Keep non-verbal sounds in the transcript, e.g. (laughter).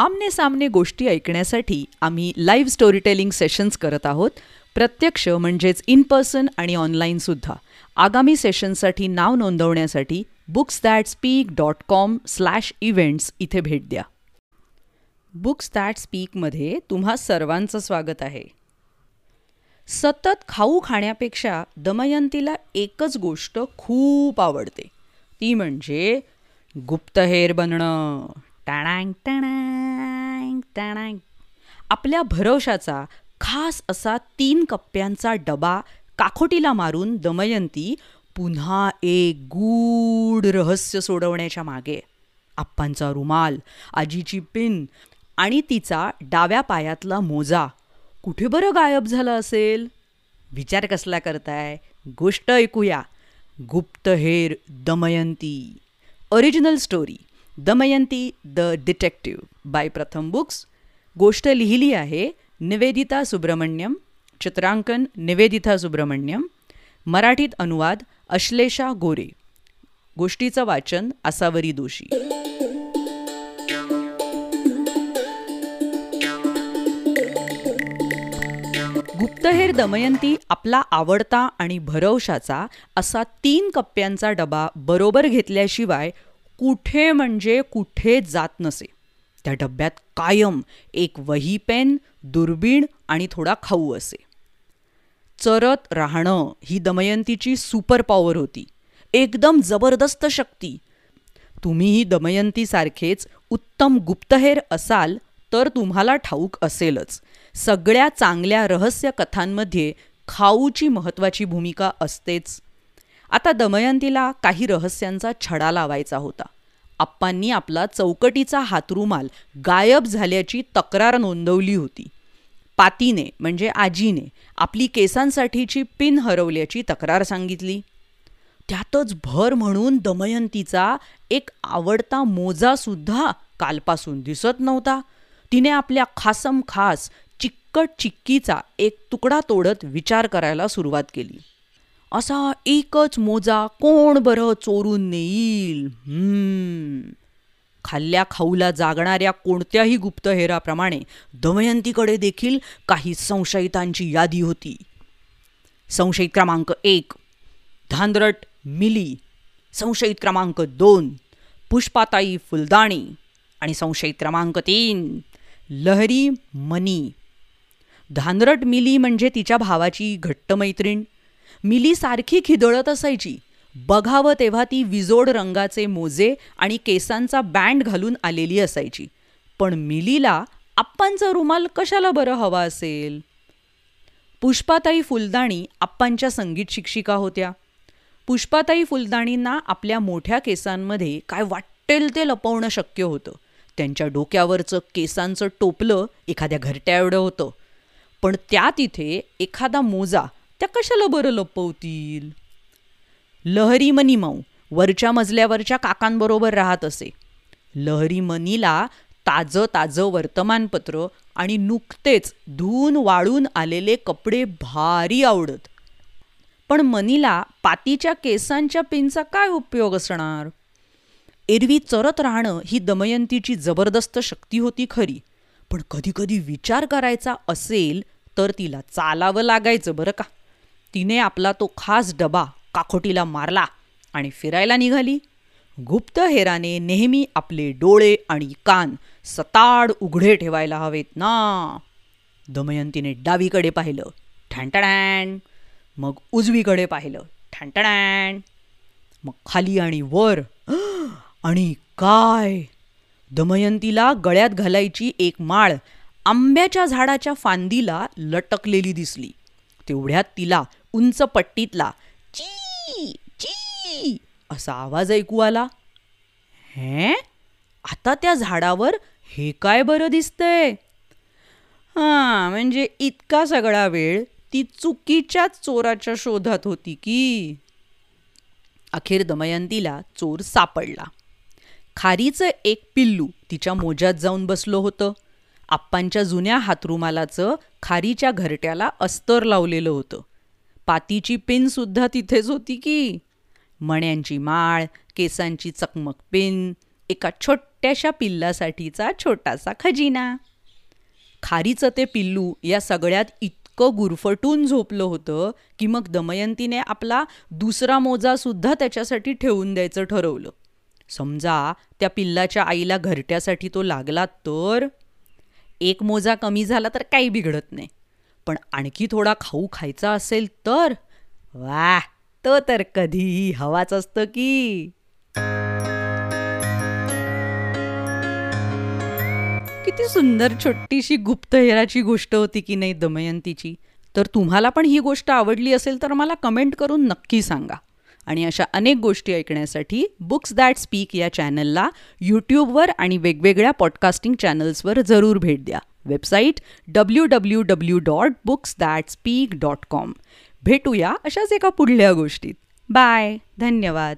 आमने सामने गोष्टी ऐकण्यासाठी आम्ही लाईव्ह स्टोरीटेलिंग सेशन्स करत आहोत. प्रत्यक्ष म्हणजेच इन पर्सन आणि ऑनलाईनसुद्धा आगामी सेशनसाठी नाव नोंदवण्यासाठी books that speak dot com slash events इथे भेट द्या. बुक्स दॅट स्पीकमध्ये तुम्हा सर्वांचं स्वागत आहे. सतत खाऊ खाण्यापेक्षा दमयंतीला एकच गोष्ट खूप आवडते. ती म्हणजे गुप्तहेर बनणं. टाणांग टणांग टणांग आपल्या भरवशाचा खास असा तीन कप्प्यांचा डबा काखोटीला मारून दमयंती पुन्हा एक गूढ रहस्य सोडवण्याच्या मागे. आप्पांचा रुमाल आजीची पिन आणि तिचा डाव्या पायातला मोजा. कुठे बरं गायब झालं असेल? विचार कसला करताय? गोष्ट ऐकूया. गुप्तहेर Damayanti. Original story Damayanti the detective by Pratham books. गोष्ट लिहिली आहे निवेदिता सुब्रमण्यम चित्रांकन निवेदिता सुब्रमण्यम मराठीत अनुवाद अश्लेषा गोरे. गोष्टीचं वाचन आसावरी दोषी. गुप्तहेर दमयंती आपला आवडता आणि भरवशाचा असा तीन कप्प्यांचा डबा बरोबर घेतल्याशिवाय कुठे म्हणजे कुठे जात नसे. त्या डब्यात कायम एक वही पेन दुर्बीण आणि थोडा खाऊ असे. चरत राहणं ही दमयंतीची सुपर पॉवर होती. एकदम जबरदस्त शक्ती. तुम्हीही दमयंतीसारखेच उत्तम गुप्तहेर असाल तर तुम्हाला ठाऊक असेलच. सगळ्या चांगल्या रहस्य कथांमध्ये खाऊची महत्त्वाची भूमिका असतेच. आता दमयंतीला काही रहस्यांचा छडा लावायचा होता. आप्पांनी आपला चौकटीचा हातरुमाल गायब झाल्याची तक्रार नोंदवली होती. पातीने म्हणजे आजीने आपली केसांसाठीची पिन हरवल्याची तक्रार सांगितली. त्यातच भर म्हणून दमयंतीचा एक आवडता मोजासुद्धा कालपासून दिसत नव्हता. तिने आपल्या खासम खास चिक्कट चिक्कीचा एक तुकडा तोडत विचार करायला सुरुवात केली. असा एकच मोजा कोण बरं चोरून नेईल? खाल्ल्या खाऊला जागणाऱ्या कोणत्याही गुप्तहेराप्रमाणे दमयंतीकडे देखील काही संशयितांची यादी होती. संशयित क्रमांक एक धांदरट मिली. संशयित क्रमांक दोन पुष्पाताई फुलदाणी. आणि संशयित क्रमांक तीन लहरी मनी. धानरट मिली म्हणजे तिच्या भावाची घट्ट मैत्रीण मिली सारखी खिदळत असायची. बघावं तेव्हा ती विजोड रंगाचे मोजे आणि केसांचा बँड घालून आलेली असायची. पण मिलीला आप्पांचा रुमाल कशाला बरं हवा असेल? पुष्पाताई फुलदाणी आप्पांच्या संगीत शिक्षिका होत्या. पुष्पाताई फुलदाणींना आपल्या मोठ्या केसांमध्ये काय वाटेल ते लपवणं शक्य होतं. त्यांच्या डोक्यावरचं केसांचं टोपलं एखाद्या घरट्या एवढं होतं. पण त्या तिथे एखादा मोजा त्या कशाला बरं लपवतील? लहरी मनी माऊ वरच्या मजल्यावरच्या काकांबरोबर राहत असे. लहरी मनीला ताजं ताजं वर्तमानपत्र आणि नुकतेच धुवून वाळून आलेले कपडे भारी आवडत. पण मनीला पातीच्या केसांच्या पिनचा काय उपयोग असणार? एरवी चरत राहणं ही दमयंतीची जबरदस्त शक्ती होती खरी. पण कधी कधी विचार करायचा असेल तर तिला चालावं लागायचं बरं का? तिने आपला तो खास डबा काखोटीला मारला आणि फिरायला निघाली. गुप्तहेराने नेहमी आपले डोळे आणि कान सताड उघडे ठेवायला हवेत ना. दमयंतीने डावीकडे पाहिलं. ठॅनटणॅन मग उजवीकडे पाहिलं. ठॅनटणॅन मग खाली आणि वर. (gasps) आणि काय? दमयंतीला गळ्यात घालायची एक माळ आंब्याच्या झाडाच्या फांदीला लटकलेली दिसली. तेवढ्यात तिला उंच पट्टीतला ची ची असा आवाज ऐकू आला. हे? आता त्या झाडावर हे काय बरं दिसतंय? हां म्हणजे इतका सगळा वेळ ती चुकीच्याच चोराच्या शोधात होती की. अखेर दमयंतीला चोर सापडला. खारीचं एक पिल्लू तिच्या मोज्यात जाऊन बसलो होतं. आप्पांच्या जुन्या हातरुमालाचं खारीच्या घरट्याला अस्तर लावलेलं होतं. पातीची पिनसुद्धा तिथेच होती की? मण्यांची माळ केसांची चकमक पिन एका छोट्याशा पिल्लासाठीचा छोटासा खजिना. खारीचं ते पिल्लू या सगळ्यात इतकं गुरफटून झोपलं होतं की मग दमयंतीने आपला दुसरा मोजा सुद्धा त्याच्यासाठी ठेवून द्यायचं ठरवलं. समजा त्या पिल्लाच्या आईला घरट्यासाठी तो लागला तर? एक मोजा कमी झाला तर काही बिघडत नाही. पण आणखी थोडा खाऊ खायचा असेल तर वा तो तर कधीही हवाच असतं की. किती सुंदर छोटीशी गुप्तहेराची गोष्ट होती की नाही दमयंतीची. तर तुम्हाला पण ही गोष्ट आवडली असेल तर मला कमेंट करून नक्की सांगा. आणि अशा अनेक गोष्टी ऐकण्यासाठी बुक्स दॅट स्पीक या चॅनलला यूट्यूबवर आणि वेगवेगळ्या पॉडकास्टिंग चॅनल्सवर जरूर भेट द्या. Website W W W dot books that speak dot com भेटूया अशाच एका पुढल्या गोष्टीत. बाय धन्यवाद.